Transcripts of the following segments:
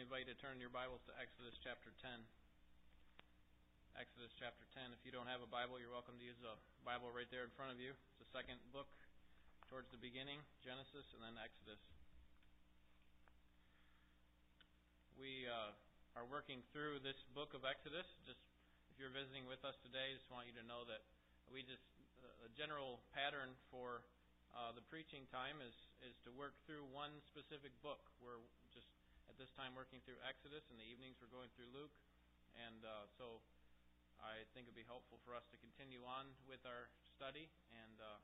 invite you to turn your Bibles to Exodus chapter 10. Exodus chapter 10. If you don't have a Bible, you're welcome to use a Bible right there in front of you. It's the second book towards the beginning Genesis and then Exodus. We uh, are working through this book of Exodus. Just if you're visiting with us today, I just want you to know that we just uh, a general pattern for uh, the preaching time is is to work through one specific book. We're just this time working through Exodus. In the evenings, we're going through Luke, and uh, so I think it'd be helpful for us to continue on with our study and uh,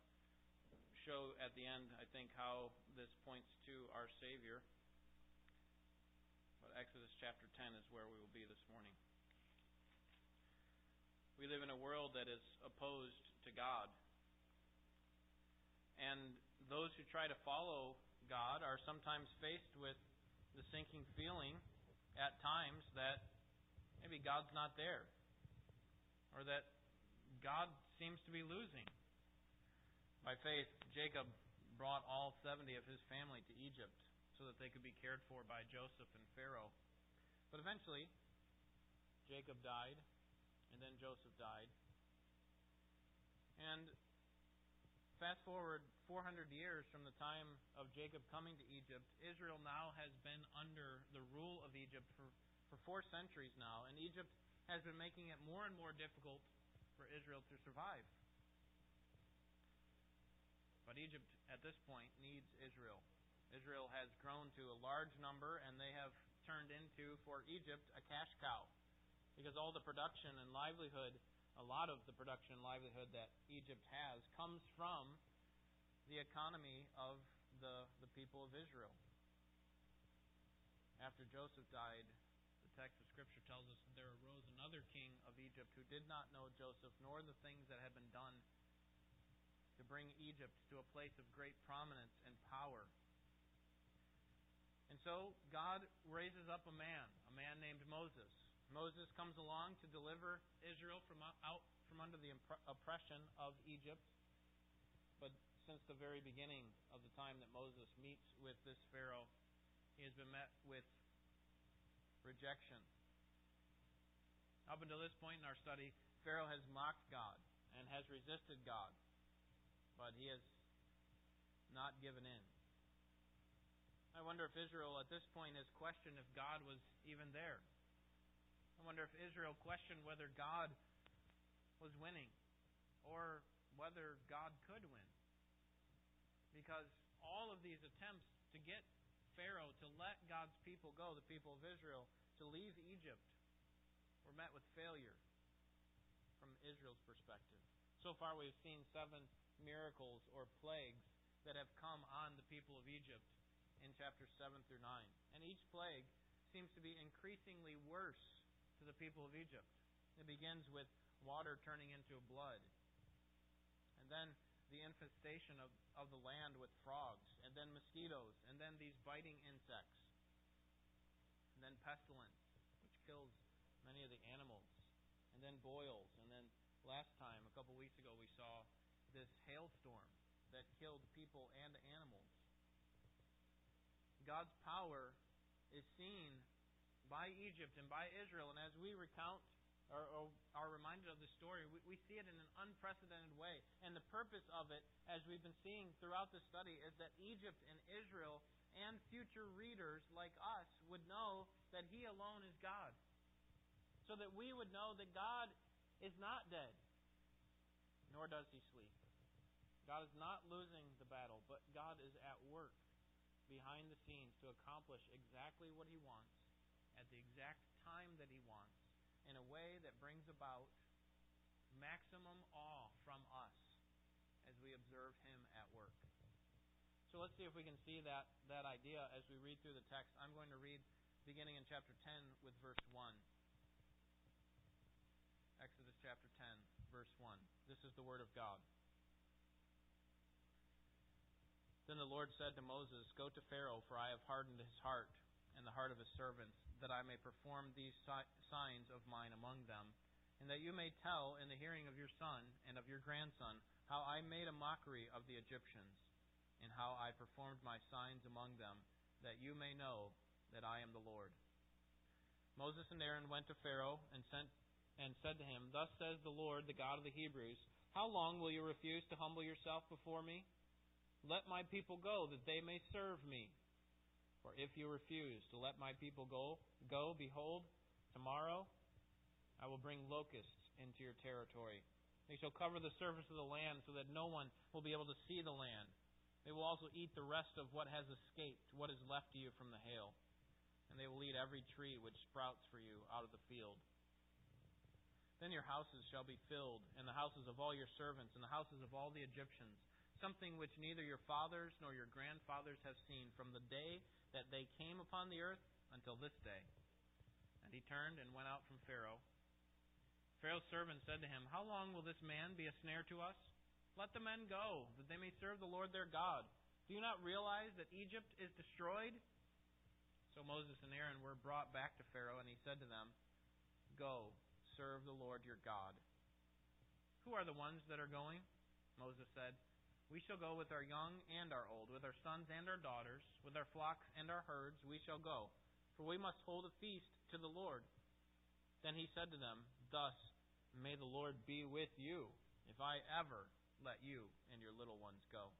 show at the end, I think, how this points to our Savior. But Exodus chapter 10 is where we will be this morning. We live in a world that is opposed to God. And those who try to follow God are sometimes faced with the sinking feeling at times that maybe God's not there or that God seems to be losing. By faith, Jacob brought all 70 of his family to Egypt so that they could be cared for by Joseph and Pharaoh. But eventually, Jacob died, and then Joseph died. And Fast forward 400 years from the time of Jacob coming to Egypt, Israel now has been under the rule of Egypt for, for four centuries now, and Egypt has been making it more and more difficult for Israel to survive. But Egypt, at this point, needs Israel. Israel has grown to a large number, and they have turned into, for Egypt, a cash cow. Because all the production and livelihood a lot of the production and livelihood that Egypt has comes from the economy of the, the people of Israel. After Joseph died, the text of Scripture tells us that there arose another king of Egypt who did not know Joseph nor the things that had been done to bring Egypt to a place of great prominence and power. And so God raises up a man, a man named Moses, Moses comes along to deliver Israel from out from under the oppression of Egypt. But since the very beginning of the time that Moses meets with this Pharaoh, he has been met with rejection. Up until this point in our study, Pharaoh has mocked God and has resisted God, but he has not given in. I wonder if Israel at this point has questioned if God was even there. I wonder if Israel questioned whether God was winning or whether God could win. Because all of these attempts to get Pharaoh to let God's people go, the people of Israel, to leave Egypt, were met with failure from Israel's perspective. So far, we've seen seven miracles or plagues that have come on the people of Egypt in chapters 7 through 9. And each plague seems to be increasingly worse to the people of Egypt. It begins with water turning into blood. And then the infestation of, of the land with frogs, and then mosquitoes, and then these biting insects, and then pestilence, which kills many of the animals, and then boils, and then last time, a couple of weeks ago, we saw this hailstorm that killed people and animals. God's power is seen by Egypt and by Israel. And as we recount or, are reminded of the story, we, we see it in an unprecedented way. And the purpose of it, as we've been seeing throughout the study, is that Egypt and Israel and future readers like us would know that He alone is God. So that we would know that God is not dead, nor does He sleep. God is not losing the battle, but God is at work behind the scenes to accomplish exactly what He wants at the exact time that He wants in a way that brings about maximum awe from us as we observe Him at work. So let's see if we can see that, that idea as we read through the text. I'm going to read beginning in chapter 10 with verse 1. Exodus chapter 10, verse 1. This is the Word of God. Then the Lord said to Moses, Go to Pharaoh, for I have hardened his heart and the heart of his servants, that I may perform these signs of mine among them, and that you may tell in the hearing of your son and of your grandson how I made a mockery of the Egyptians, and how I performed my signs among them, that you may know that I am the Lord. Moses and Aaron went to Pharaoh and sent and said to him, Thus says the Lord, the God of the Hebrews, How long will you refuse to humble yourself before me? Let my people go, that they may serve me. For if you refuse to let my people go, go, behold, tomorrow I will bring locusts into your territory. They shall cover the surface of the land so that no one will be able to see the land. They will also eat the rest of what has escaped, what is left to you from the hail. And they will eat every tree which sprouts for you out of the field. Then your houses shall be filled, and the houses of all your servants, and the houses of all the Egyptians, something which neither your fathers nor your grandfathers have seen from the day that they came upon the earth until this day. And he turned and went out from Pharaoh. Pharaoh's servant said to him, How long will this man be a snare to us? Let the men go, that they may serve the Lord their God. Do you not realize that Egypt is destroyed? So Moses and Aaron were brought back to Pharaoh, and he said to them, Go, serve the Lord your God. Who are the ones that are going? Moses said, We shall go with our young and our old, with our sons and our daughters, with our flocks and our herds, we shall go, for we must hold a feast to the Lord. Then he said to them, Thus may the Lord be with you, if I ever let you and your little ones go.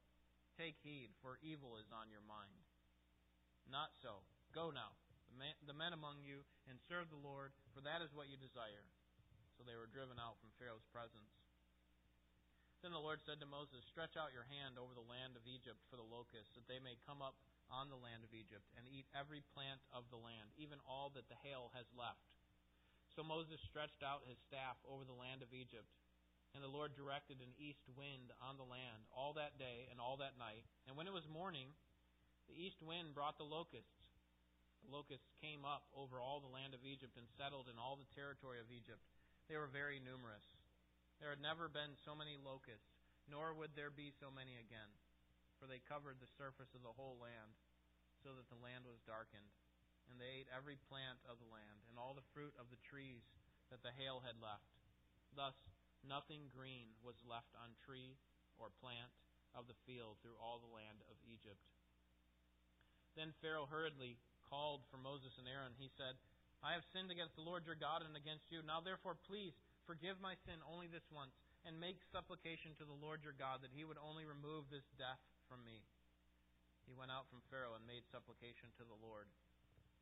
Take heed, for evil is on your mind. Not so. Go now, the men, among you, and serve the Lord, for that is what you desire. So they were driven out from Pharaoh's presence. Then the Lord said to Moses, Stretch out your hand over the land of Egypt for the locusts, that they may come up on the land of Egypt, and eat every plant of the land, even all that the hail has left. So Moses stretched out his staff over the land of Egypt, and the Lord directed an east wind on the land all that day and all that night. And when it was morning, the east wind brought the locusts. The locusts came up over all the land of Egypt and settled in all the territory of Egypt. They were very numerous. There had never been so many locusts, nor would there be so many again, for they covered the surface of the whole land, so that the land was darkened. And they ate every plant of the land, and all the fruit of the trees that the hail had left. Thus, Nothing green was left on tree or plant of the field through all the land of Egypt. Then Pharaoh hurriedly called for Moses and Aaron. He said, I have sinned against the Lord your God and against you. Now therefore, please forgive my sin only this once, and make supplication to the Lord your God that he would only remove this death from me. He went out from Pharaoh and made supplication to the Lord.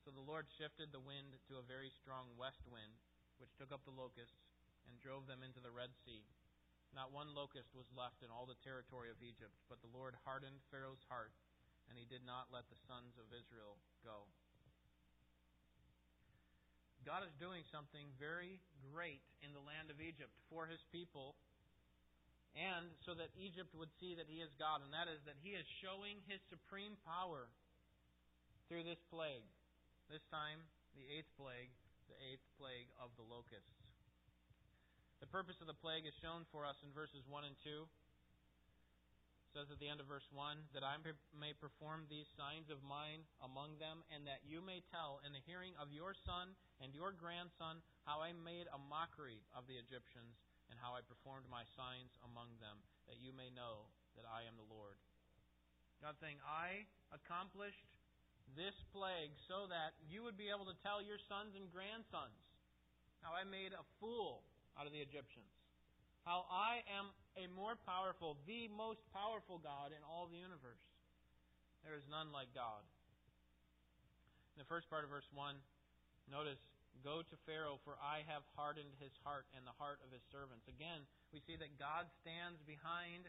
So the Lord shifted the wind to a very strong west wind, which took up the locusts and drove them into the Red Sea. Not one locust was left in all the territory of Egypt, but the Lord hardened Pharaoh's heart, and he did not let the sons of Israel go. God is doing something very great in the land of Egypt for his people, and so that Egypt would see that he is God, and that is that he is showing his supreme power through this plague. This time, the eighth plague, the eighth plague of the locusts. The purpose of the plague is shown for us in verses 1 and 2. Says at the end of verse 1 that I may perform these signs of mine among them, and that you may tell in the hearing of your son and your grandson how I made a mockery of the Egyptians and how I performed my signs among them, that you may know that I am the Lord. God saying, I accomplished this plague so that you would be able to tell your sons and grandsons how I made a fool out of the Egyptians. How I am a more powerful, the most powerful God in all the universe. There is none like God. In the first part of verse 1, notice, Go to Pharaoh, for I have hardened his heart and the heart of his servants. Again, we see that God stands behind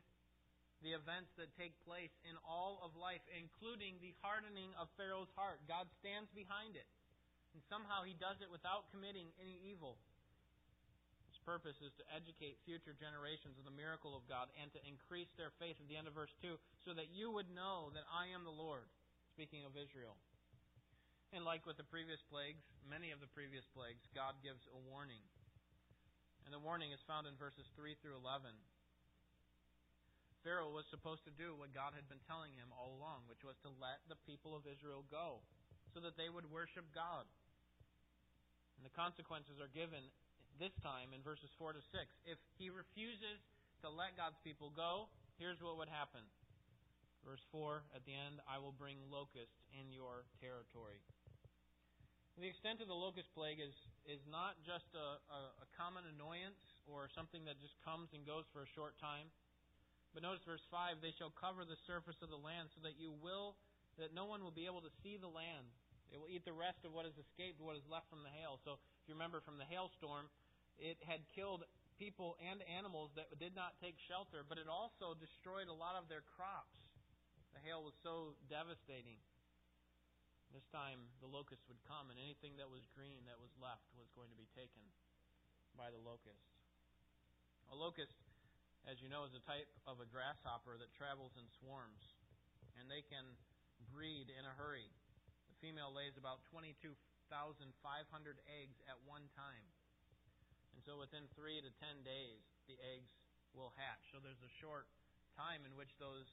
the events that take place in all of life, including the hardening of Pharaoh's heart. God stands behind it. And somehow he does it without committing any evil purpose is to educate future generations of the miracle of God and to increase their faith at the end of verse 2 so that you would know that I am the Lord, speaking of Israel. And like with the previous plagues, many of the previous plagues, God gives a warning. And the warning is found in verses 3 through 11. Pharaoh was supposed to do what God had been telling him all along, which was to let the people of Israel go so that they would worship God. And the consequences are given this time in verses 4 to 6. If he refuses to let God's people go, here's what would happen. Verse 4 at the end I will bring locusts in your territory. The extent of the locust plague is, is not just a, a, a common annoyance or something that just comes and goes for a short time. But notice verse 5 they shall cover the surface of the land so that you will, that no one will be able to see the land. It will eat the rest of what has escaped, what is left from the hail. So, if you remember from the hailstorm, it had killed people and animals that did not take shelter, but it also destroyed a lot of their crops. The hail was so devastating. This time the locust would come, and anything that was green that was left was going to be taken by the locust. A locust, as you know, is a type of a grasshopper that travels in swarms, and they can breed in a hurry. The female lays about 22,500 eggs at one time. And so within three to ten days, the eggs will hatch. So there's a short time in which those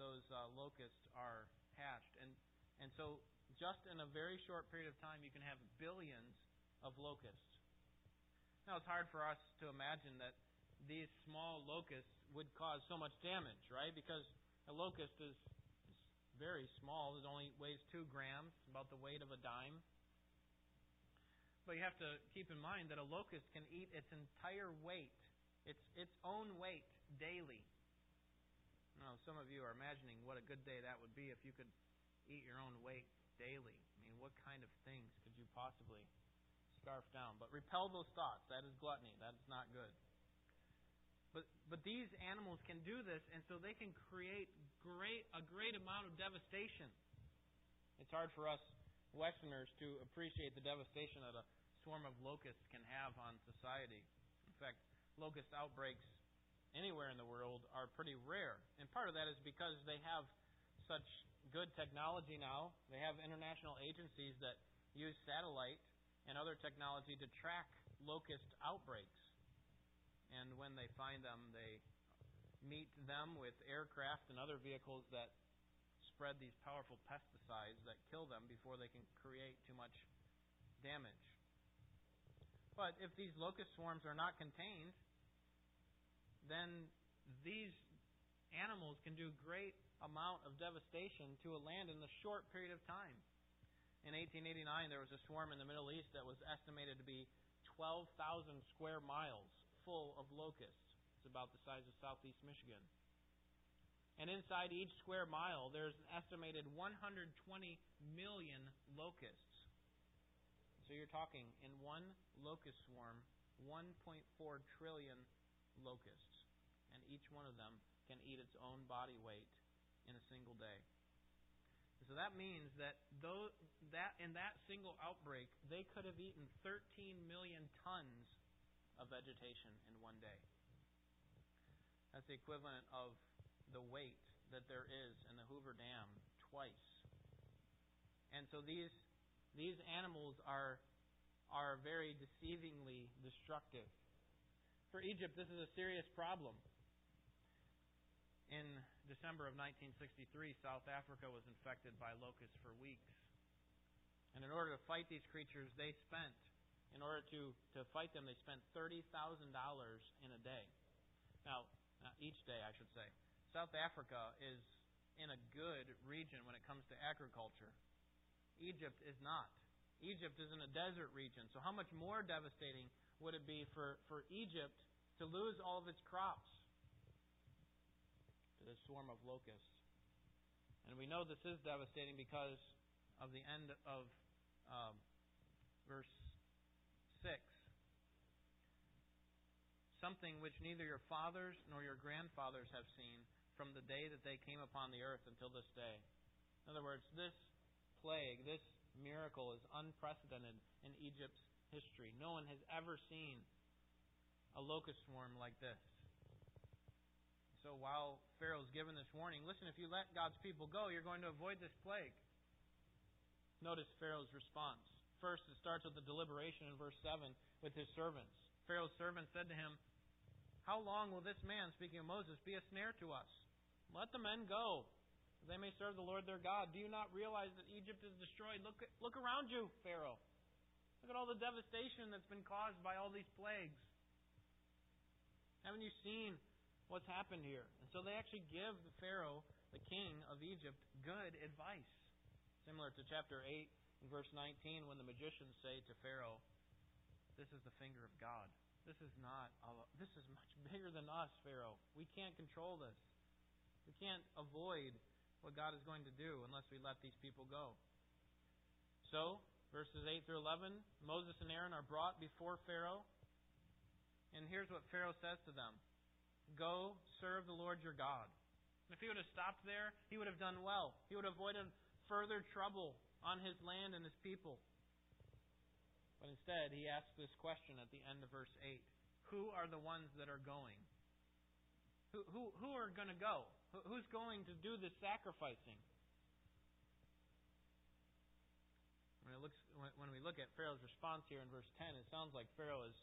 those uh, locusts are hatched, and and so just in a very short period of time, you can have billions of locusts. Now, it's hard for us to imagine that these small locusts would cause so much damage, right? Because a locust is, very small. It only weighs two grams, about the weight of a dime. But you have to keep in mind that a locust can eat its entire weight, its its own weight daily. Now, some of you are imagining what a good day that would be if you could eat your own weight daily. I mean, what kind of things could you possibly scarf down? But repel those thoughts. That is gluttony. That is not good. But but these animals can do this, and so they can create great a great amount of devastation. It's hard for us Westerners to appreciate the devastation that a swarm of locusts can have on society. In fact, locust outbreaks anywhere in the world are pretty rare. And part of that is because they have such good technology now. They have international agencies that use satellite and other technology to track locust outbreaks. And when they find them, they meet them with aircraft and other vehicles that spread these powerful pesticides that kill them before they can create too much damage. But if these locust swarms are not contained, then these animals can do great amount of devastation to a land in a short period of time. In 1889, there was a swarm in the Middle East that was estimated to be 12,000 square miles full of locusts. It's about the size of southeast Michigan. And inside each square mile, there's an estimated 120 million locusts. So you're talking in one locust swarm, 1.4 trillion locusts. And each one of them can eat its own body weight in a single day. So that means that though that in that single outbreak, they could have eaten 13 million tons of vegetation in one day. That's the equivalent of the weight that there is in the Hoover Dam twice. And so these these animals are are very deceivingly destructive. For Egypt, this is a serious problem. In December of 1963, South Africa was infected by locusts for weeks. And in order to fight these creatures, they spent, in order to, to fight them, they spent $30,000 in a day. Now, uh, each day, I should say. South Africa is in a good region when it comes to agriculture. Egypt is not. Egypt is in a desert region. So, how much more devastating would it be for, for Egypt to lose all of its crops? To the swarm of locusts. And we know this is devastating because of the end of um, verse 6. Something which neither your fathers nor your grandfathers have seen from the day that they came upon the earth until this day. In other words, this plague, this miracle is unprecedented in Egypt's history. No one has ever seen a locust swarm like this. So while Pharaoh's given this warning, listen, if you let God's people go, you're going to avoid this plague. Notice Pharaoh's response. First, it starts with the deliberation in verse 7 with his servants. Pharaoh's servants said to him, How long will this man, speaking of Moses, be a snare to us? Let the men go, that they may serve the Lord their God. Do you not realize that Egypt is destroyed? Look, look around you, Pharaoh. Look at all the devastation that's been caused by all these plagues. Haven't you seen what's happened here. And so they actually give the Pharaoh, the king of Egypt, good advice. Similar to chapter 8 in verse 19 when the magicians say to Pharaoh, This is the finger of God. This is not, this is much bigger than us, Pharaoh. We can't control this. We can't avoid what God is going to do unless we let these people go. So, verses 8 through 11, Moses and Aaron are brought before Pharaoh. And here's what Pharaoh says to them Go serve the Lord your God. If he would have stopped there, he would have done well. He would have avoided further trouble on his land and his people. But instead, he asks this question at the end of verse 8 Who are the ones that are going? Who, who, who are going to go? Who's going to do the sacrificing? When, it looks, when we look at Pharaoh's response here in verse 10, it sounds like Pharaoh is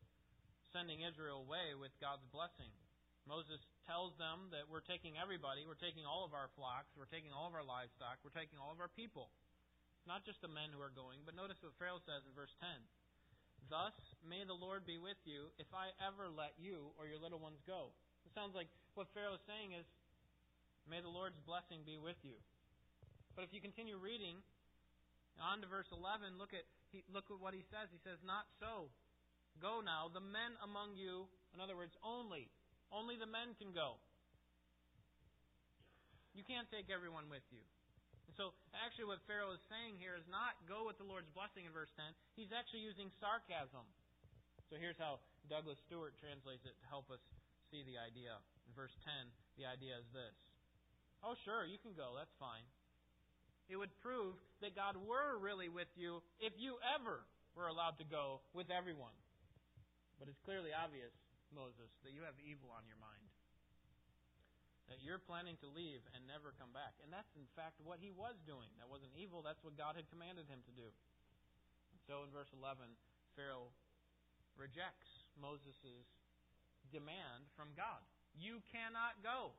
sending Israel away with God's blessing. Moses tells them that we're taking everybody, we're taking all of our flocks, we're taking all of our livestock, we're taking all of our people. Not just the men who are going, but notice what Pharaoh says in verse 10. Thus may the Lord be with you if I ever let you or your little ones go. It sounds like what Pharaoh is saying is, May the Lord's blessing be with you. But if you continue reading, on to verse 11, look at, look at what he says. He says, Not so. Go now, the men among you, in other words, only. Only the men can go. You can't take everyone with you. And so, actually, what Pharaoh is saying here is not go with the Lord's blessing in verse 10. He's actually using sarcasm. So, here's how Douglas Stuart translates it to help us see the idea. In verse 10, the idea is this Oh, sure, you can go. That's fine. It would prove that God were really with you if you ever were allowed to go with everyone. But it's clearly obvious, Moses, that you have evil on your mind. That you're planning to leave and never come back. And that's, in fact, what he was doing. That wasn't evil, that's what God had commanded him to do. So in verse 11, Pharaoh rejects Moses' demand from God. You cannot go.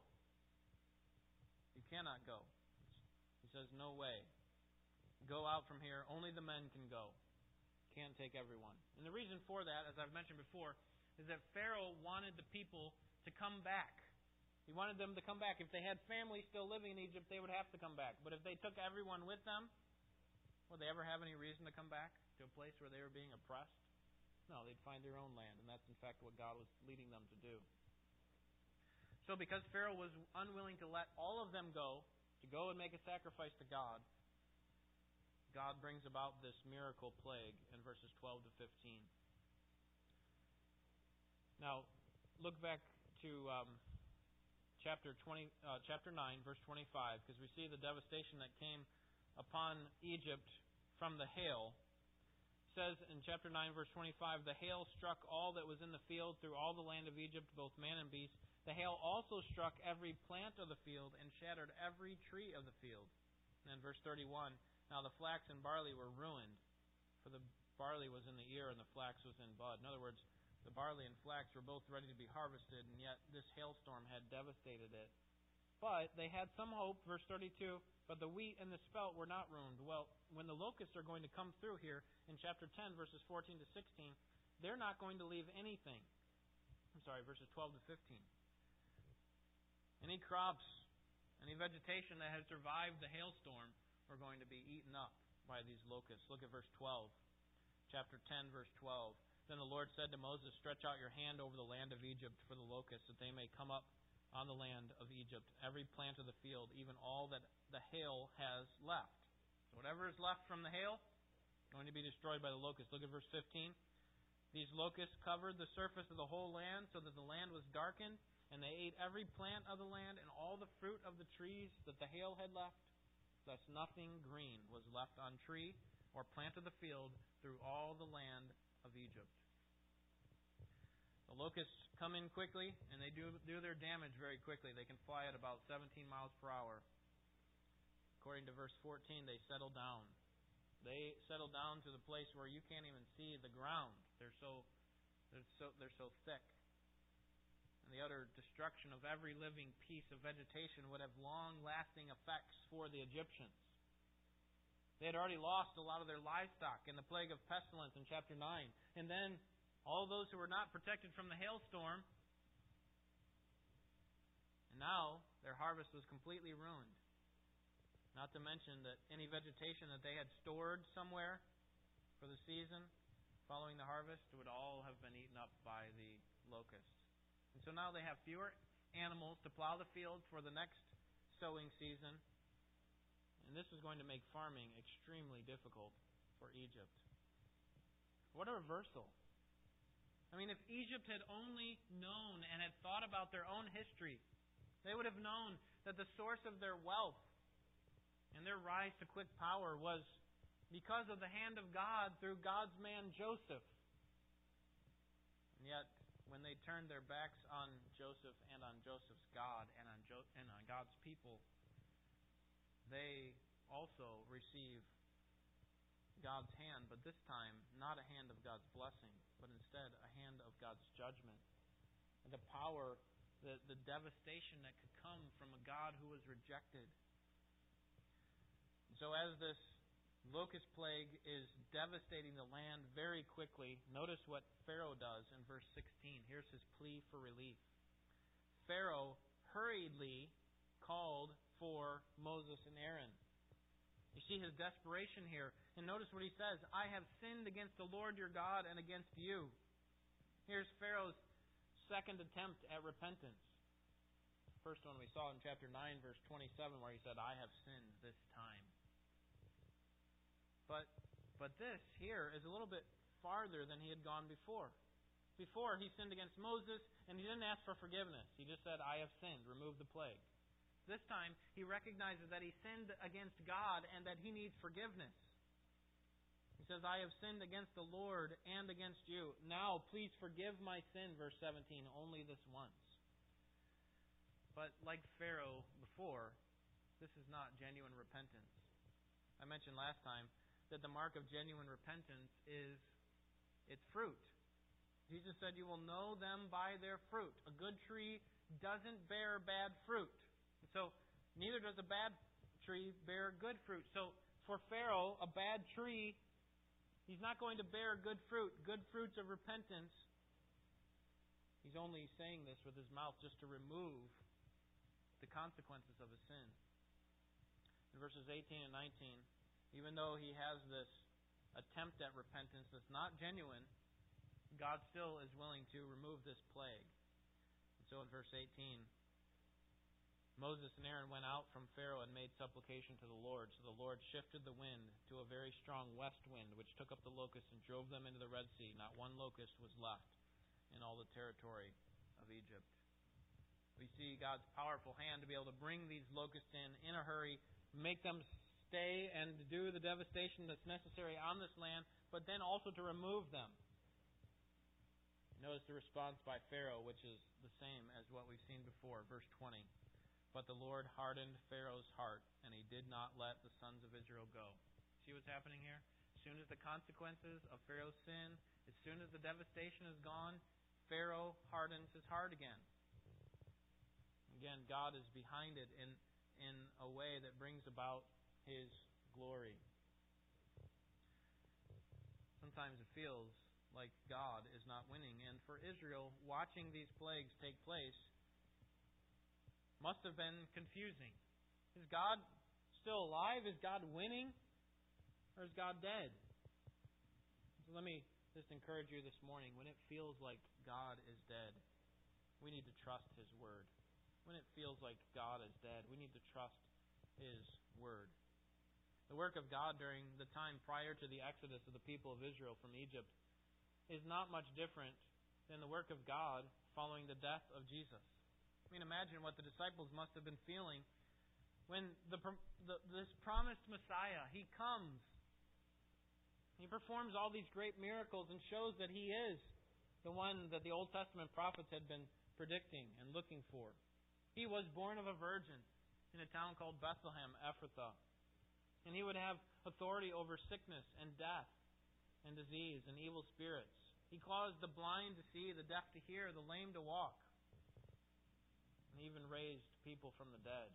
You cannot go. He says, No way. Go out from here. Only the men can go. Can't take everyone. And the reason for that, as I've mentioned before, is that Pharaoh wanted the people to come back. He wanted them to come back. If they had family still living in Egypt, they would have to come back. But if they took everyone with them, would they ever have any reason to come back to a place where they were being oppressed? No, they'd find their own land, and that's in fact what God was leading them to do. So, because Pharaoh was unwilling to let all of them go, to go and make a sacrifice to God, God brings about this miracle plague in verses 12 to 15. Now, look back to um, chapter 20, uh, chapter 9, verse 25, because we see the devastation that came upon Egypt from the hail. Says in chapter 9, verse 25, the hail struck all that was in the field through all the land of Egypt, both man and beast the hail also struck every plant of the field and shattered every tree of the field. And then verse 31 Now the flax and barley were ruined, for the barley was in the ear and the flax was in bud. In other words, the barley and flax were both ready to be harvested, and yet this hailstorm had devastated it. But they had some hope, verse 32, but the wheat and the spelt were not ruined. Well, when the locusts are going to come through here in chapter 10, verses 14 to 16, they're not going to leave anything. I'm sorry, verses 12 to 15. Any crops, any vegetation that has survived the hailstorm are going to be eaten up by these locusts. Look at verse 12. Chapter 10, verse 12. Then the Lord said to Moses, Stretch out your hand over the land of Egypt for the locusts, that they may come up on the land of Egypt, every plant of the field, even all that the hail has left. So whatever is left from the hail, going to be destroyed by the locusts. Look at verse 15. These locusts covered the surface of the whole land so that the land was darkened and they ate every plant of the land and all the fruit of the trees that the hail had left. Thus nothing green was left on tree or plant of the field through all the land of Egypt. The locusts come in quickly and they do, do their damage very quickly. They can fly at about 17 miles per hour. According to verse 14, they settle down. They settle down to the place where you can't even see the ground. They're so they're so they're so thick the utter destruction of every living piece of vegetation would have long lasting effects for the Egyptians. They had already lost a lot of their livestock in the plague of pestilence in chapter 9. And then all those who were not protected from the hailstorm. And now their harvest was completely ruined. Not to mention that any vegetation that they had stored somewhere for the season following the harvest would all have been eaten up by the locusts. So now they have fewer animals to plow the field for the next sowing season. And this is going to make farming extremely difficult for Egypt. What a reversal. I mean, if Egypt had only known and had thought about their own history, they would have known that the source of their wealth and their rise to quick power was because of the hand of God through God's man Joseph. And yet, when they turned their backs on Joseph and on Joseph's God and on, jo- and on God's people, they also receive God's hand, but this time not a hand of God's blessing, but instead a hand of God's judgment. And the power, the, the devastation that could come from a God who was rejected. So as this locust plague is devastating the land very quickly, notice what Pharaoh does in verse 16. Here's his plea for relief. Pharaoh hurriedly called for Moses and Aaron. You see his desperation here. And notice what he says I have sinned against the Lord your God and against you. Here's Pharaoh's second attempt at repentance. First one we saw in chapter 9, verse 27, where he said, I have sinned this time. But, but this here is a little bit farther than he had gone before. Before, he sinned against Moses, and he didn't ask for forgiveness. He just said, I have sinned, remove the plague. This time, he recognizes that he sinned against God and that he needs forgiveness. He says, I have sinned against the Lord and against you. Now, please forgive my sin, verse 17, only this once. But like Pharaoh before, this is not genuine repentance. I mentioned last time that the mark of genuine repentance is its fruit. Jesus said, You will know them by their fruit. A good tree doesn't bear bad fruit. So neither does a bad tree bear good fruit. So for Pharaoh, a bad tree, he's not going to bear good fruit, good fruits of repentance. He's only saying this with his mouth just to remove the consequences of his sin. In verses 18 and 19, even though he has this attempt at repentance that's not genuine, God still is willing to remove this plague. And so in verse 18, Moses and Aaron went out from Pharaoh and made supplication to the Lord. So the Lord shifted the wind to a very strong west wind, which took up the locusts and drove them into the Red Sea. Not one locust was left in all the territory of Egypt. We see God's powerful hand to be able to bring these locusts in in a hurry, make them stay and do the devastation that's necessary on this land, but then also to remove them. Notice the response by Pharaoh, which is the same as what we've seen before. Verse 20. But the Lord hardened Pharaoh's heart, and he did not let the sons of Israel go. See what's happening here? As soon as the consequences of Pharaoh's sin, as soon as the devastation is gone, Pharaoh hardens his heart again. Again, God is behind it in, in a way that brings about his glory. Sometimes it feels like God is not winning. And for Israel, watching these plagues take place, must have been confusing. Is God still alive? Is God winning? Or is God dead? So let me just encourage you this morning when it feels like God is dead, we need to trust His Word. When it feels like God is dead, we need to trust His Word. The work of God during the time prior to the exodus of the people of Israel from Egypt is not much different than the work of God following the death of Jesus I mean, imagine what the disciples must have been feeling when the, the, this promised Messiah, he comes. He performs all these great miracles and shows that he is the one that the Old Testament prophets had been predicting and looking for. He was born of a virgin in a town called Bethlehem, Ephrathah. And he would have authority over sickness and death and disease and evil spirits. He caused the blind to see, the deaf to hear, the lame to walk and even raised people from the dead.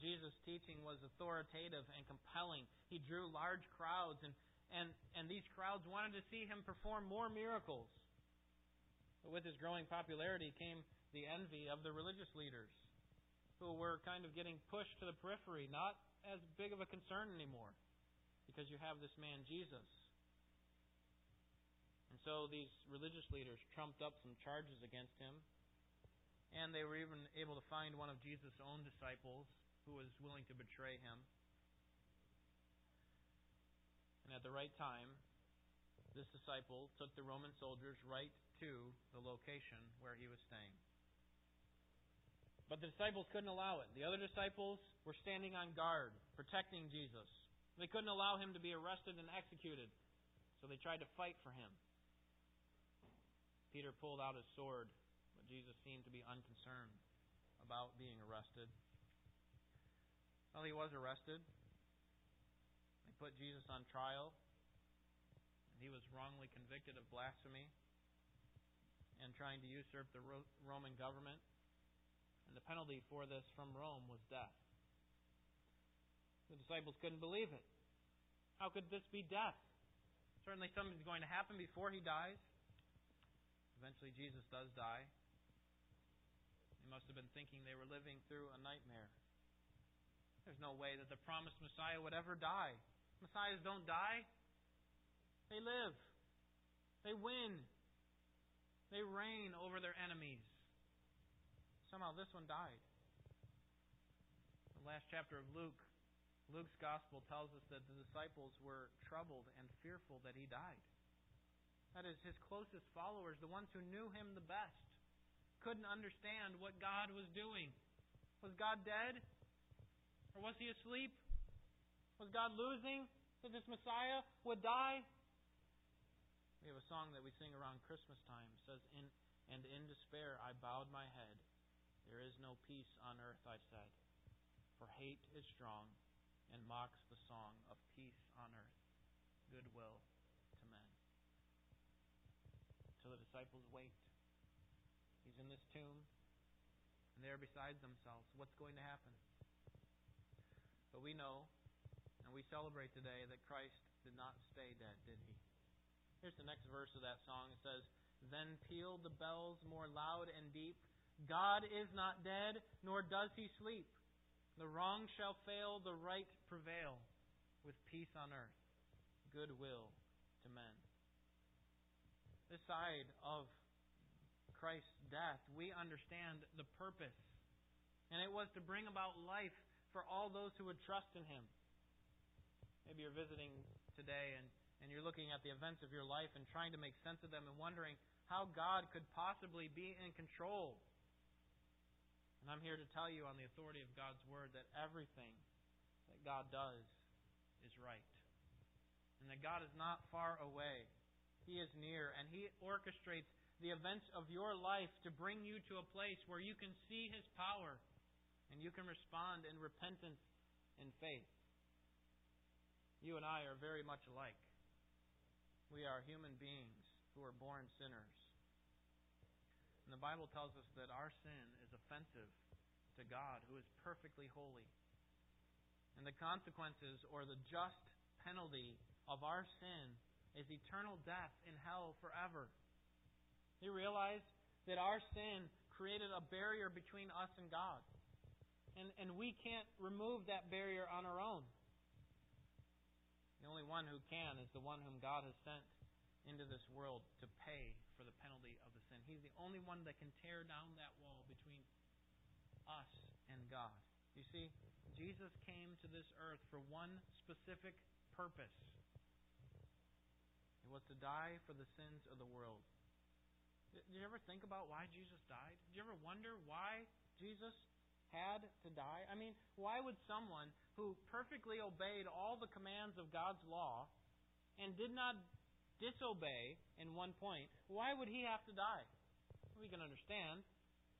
Jesus' teaching was authoritative and compelling. He drew large crowds, and, and, and these crowds wanted to see him perform more miracles. But with his growing popularity came the envy of the religious leaders, who were kind of getting pushed to the periphery, not as big of a concern anymore because you have this man Jesus. And so these religious leaders trumped up some charges against him. And they were even able to find one of Jesus' own disciples who was willing to betray him. And at the right time, this disciple took the Roman soldiers right to the location where he was staying. But the disciples couldn't allow it. The other disciples were standing on guard, protecting Jesus. They couldn't allow him to be arrested and executed, so they tried to fight for him. Peter pulled out his sword, but Jesus seemed to be unconcerned about being arrested. Well, he was arrested. They put Jesus on trial. And he was wrongly convicted of blasphemy and trying to usurp the Roman government. And the penalty for this from Rome was death. The disciples couldn't believe it. How could this be death? Certainly something's going to happen before he dies. Eventually, Jesus does die. They must have been thinking they were living through a nightmare. There's no way that the promised Messiah would ever die. Messiahs don't die, they live, they win, they reign over their enemies. Somehow this one died. The last chapter of Luke, Luke's gospel tells us that the disciples were troubled and fearful that he died. That is, his closest followers, the ones who knew him the best, couldn't understand what God was doing. Was God dead? Or was he asleep? Was God losing that this Messiah would die? We have a song that we sing around Christmas time. It says, in, And in despair I bowed my head. There is no peace on earth, I said. For hate is strong and mocks the song of peace on earth, goodwill to men. So the disciples wait. He's in this tomb, and they're beside themselves. What's going to happen? But we know, and we celebrate today, that Christ did not stay dead, did he? Here's the next verse of that song. It says, Then pealed the bells more loud and deep. God is not dead, nor does he sleep. The wrong shall fail, the right prevail, with peace on earth, goodwill to men. This side of Christ's death, we understand the purpose. And it was to bring about life for all those who would trust in Him. Maybe you're visiting today and, and you're looking at the events of your life and trying to make sense of them and wondering how God could possibly be in control. And I'm here to tell you on the authority of God's Word that everything that God does is right. And that God is not far away. He is near, and He orchestrates the events of your life to bring you to a place where you can see His power and you can respond in repentance and faith. You and I are very much alike. We are human beings who are born sinners. And the Bible tells us that our sin is offensive to God, who is perfectly holy. And the consequences or the just penalty of our sin is eternal death in hell forever. You realize that our sin created a barrier between us and God and, and we can't remove that barrier on our own. The only one who can is the one whom God has sent into this world to pay for the penalty of the sin. He's the only one that can tear down that wall between us and God. You see, Jesus came to this earth for one specific purpose. It was to die for the sins of the world. Did you ever think about why Jesus died? Did you ever wonder why Jesus had to die? I mean, why would someone who perfectly obeyed all the commands of God's law and did not disobey in one point, why would he have to die? We can understand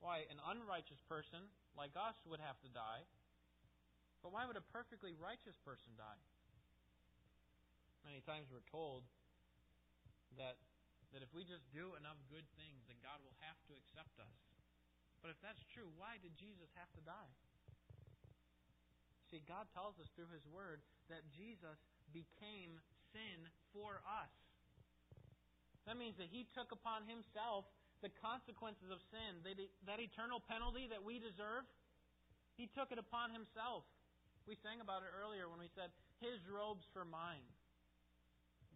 why an unrighteous person like us would have to die, but why would a perfectly righteous person die? Many times we're told that that if we just do enough good things, then God will have to accept us. But if that's true, why did Jesus have to die? See, God tells us through His Word that Jesus became sin for us. That means that He took upon Himself the consequences of sin, that, eternal penalty that we deserve. He took it upon Himself. We sang about it earlier when we said, His robes for mine.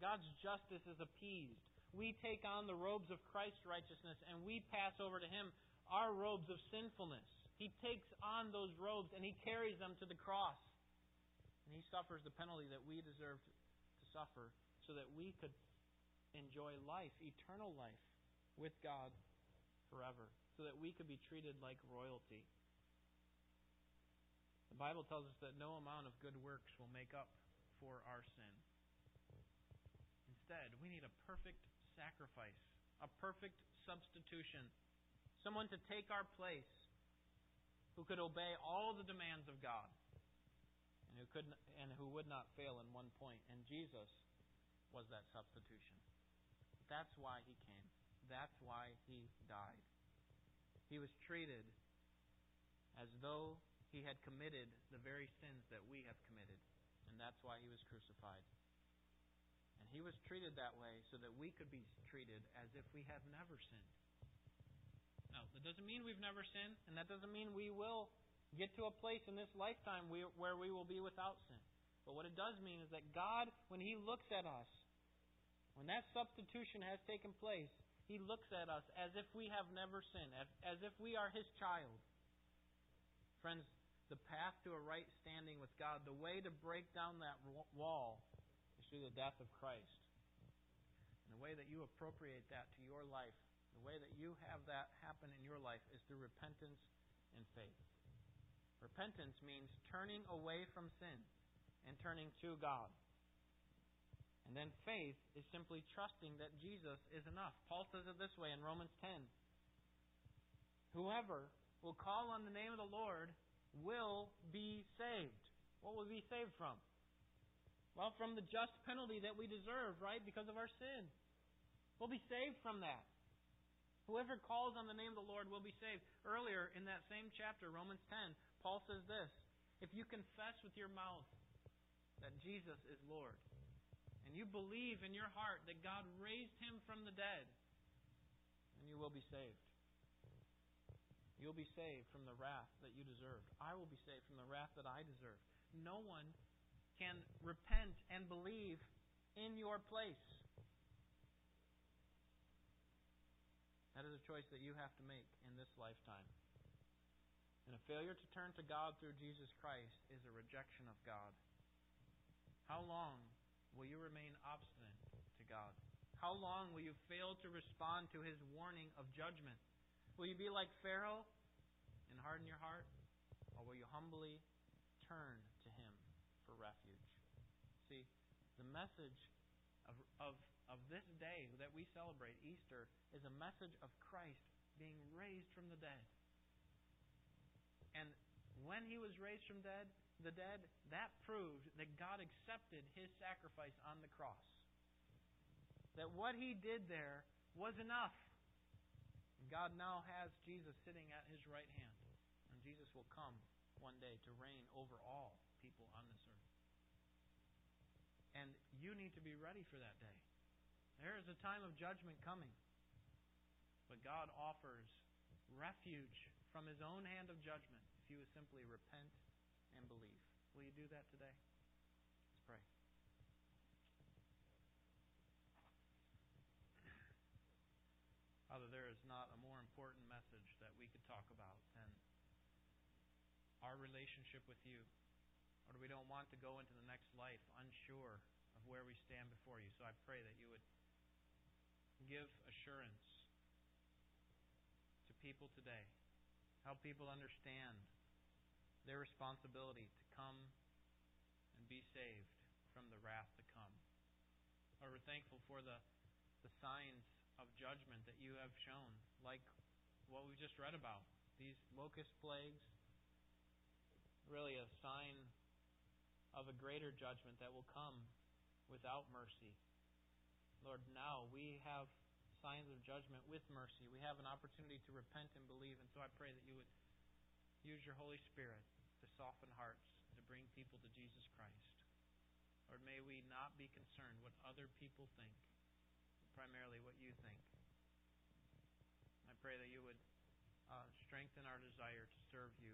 God's justice is appeased. We take on the robes of Christ's righteousness and we pass over to Him our robes of sinfulness. He takes on those robes and He carries them to the cross. And He suffers the penalty that we deserve to suffer so that we could enjoy life, eternal life, with God forever. So that we could be treated like royalty. The Bible tells us that no amount of good works will make up for our sin. Instead, we need a perfect sacrifice, a perfect substitution, someone to take our place who could obey all the demands of God and who could and who would not fail in one point. And Jesus was that substitution. That's why he came. That's why he died. He was treated as though he had committed the very sins that we have committed. And that's why he was crucified. And he was treated that way so that we could be treated as if we have never sinned. Now, that doesn't mean we've never sinned, and that doesn't mean we will get to a place in this lifetime where we will be without sin. But what it does mean is that God, when He looks at us, when that substitution has taken place, He looks at us as if we have never sinned, as if we are His child. Friends, the path to a right standing with God, the way to break down that wall is through the death of Christ. And the way that you appropriate that to your life, the way that you have that happen in your life is through repentance and faith. Repentance means turning away from sin and turning to God. And then faith is simply trusting that Jesus is enough. Paul says it this way in Romans 10 Whoever will call on the name of the Lord will be saved. What will be saved from? Well, from the just penalty that we deserve, right? Because of our sin. We'll be saved from that. Whoever calls on the name of the Lord will be saved. Earlier in that same chapter, Romans 10, Paul says this If you confess with your mouth that Jesus is Lord, and you believe in your heart that God raised him from the dead, then you will be saved. You'll be saved from the wrath that you deserved. I will be saved from the wrath that I deserve. No one can repent and believe in your place. That is a choice that you have to make in this lifetime. And a failure to turn to God through Jesus Christ is a rejection of God. How long will you remain obstinate to God? How long will you fail to respond to His warning of judgment? Will you be like Pharaoh and harden your heart? Or will you humbly turn to Him for refuge? See, the message of, of, of this day that we celebrate, Easter, is a message of Christ being raised from the dead. And when He was raised from dead, the dead, that proved that God accepted His sacrifice on the cross. That what He did there was enough. God now has Jesus sitting at his right hand. And Jesus will come one day to reign over all people on this earth. And you need to be ready for that day. There is a time of judgment coming. But God offers refuge from his own hand of judgment if you would simply repent and believe. Will you do that today? Let's pray. Father, there is not a more important message that we could talk about than our relationship with you. Lord, we don't want to go into the next life unsure of where we stand before you. So I pray that you would give assurance to people today. Help people understand their responsibility to come and be saved from the wrath to come. Lord, we're thankful for the, the signs of judgment that you have shown, like what we just read about. These locust plagues, really a sign of a greater judgment that will come without mercy. Lord, now we have signs of judgment with mercy. We have an opportunity to repent and believe, and so I pray that you would use your Holy Spirit to soften hearts, to bring people to Jesus Christ. Lord, may we not be concerned what other people think primarily what you think. I pray that you would uh, strengthen our desire to serve you